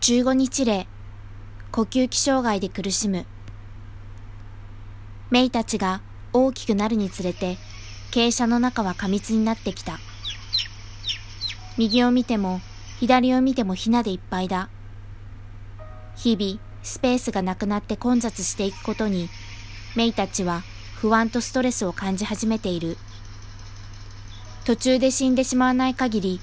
15日例、呼吸器障害で苦しむ。メイたちが大きくなるにつれて、傾斜の中は過密になってきた。右を見ても、左を見てもひなでいっぱいだ。日々、スペースがなくなって混雑していくことに、メイたちは不安とストレスを感じ始めている。途中で死んでしまわない限り、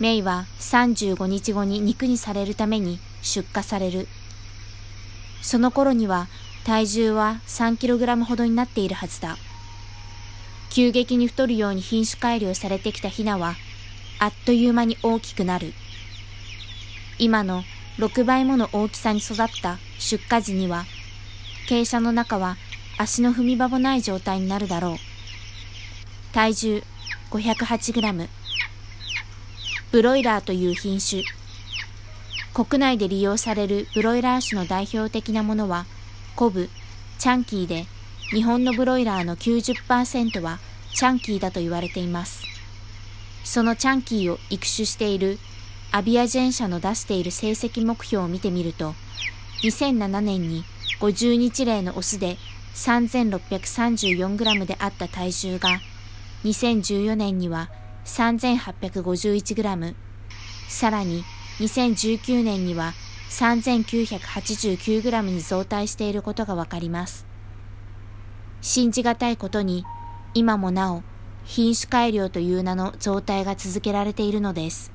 メイは35日後に肉にされるために出荷される。その頃には体重は 3kg ほどになっているはずだ。急激に太るように品種改良されてきたヒナは、あっという間に大きくなる。今の6倍もの大きさに育った出荷時には、傾斜の中は足の踏み場もない状態になるだろう。体重 508g。ブロイラーという品種。国内で利用されるブロイラー種の代表的なものは、コブ、チャンキーで、日本のブロイラーの90%はチャンキーだと言われています。そのチャンキーを育種しているアビアジェン社の出している成績目標を見てみると、2007年に50日例のオスで 3634g であった体重が、2014年には 3851g、さらに2019年には 3989g に増大していることがわかります。信じがたいことに、今もなお品種改良という名の増大が続けられているのです。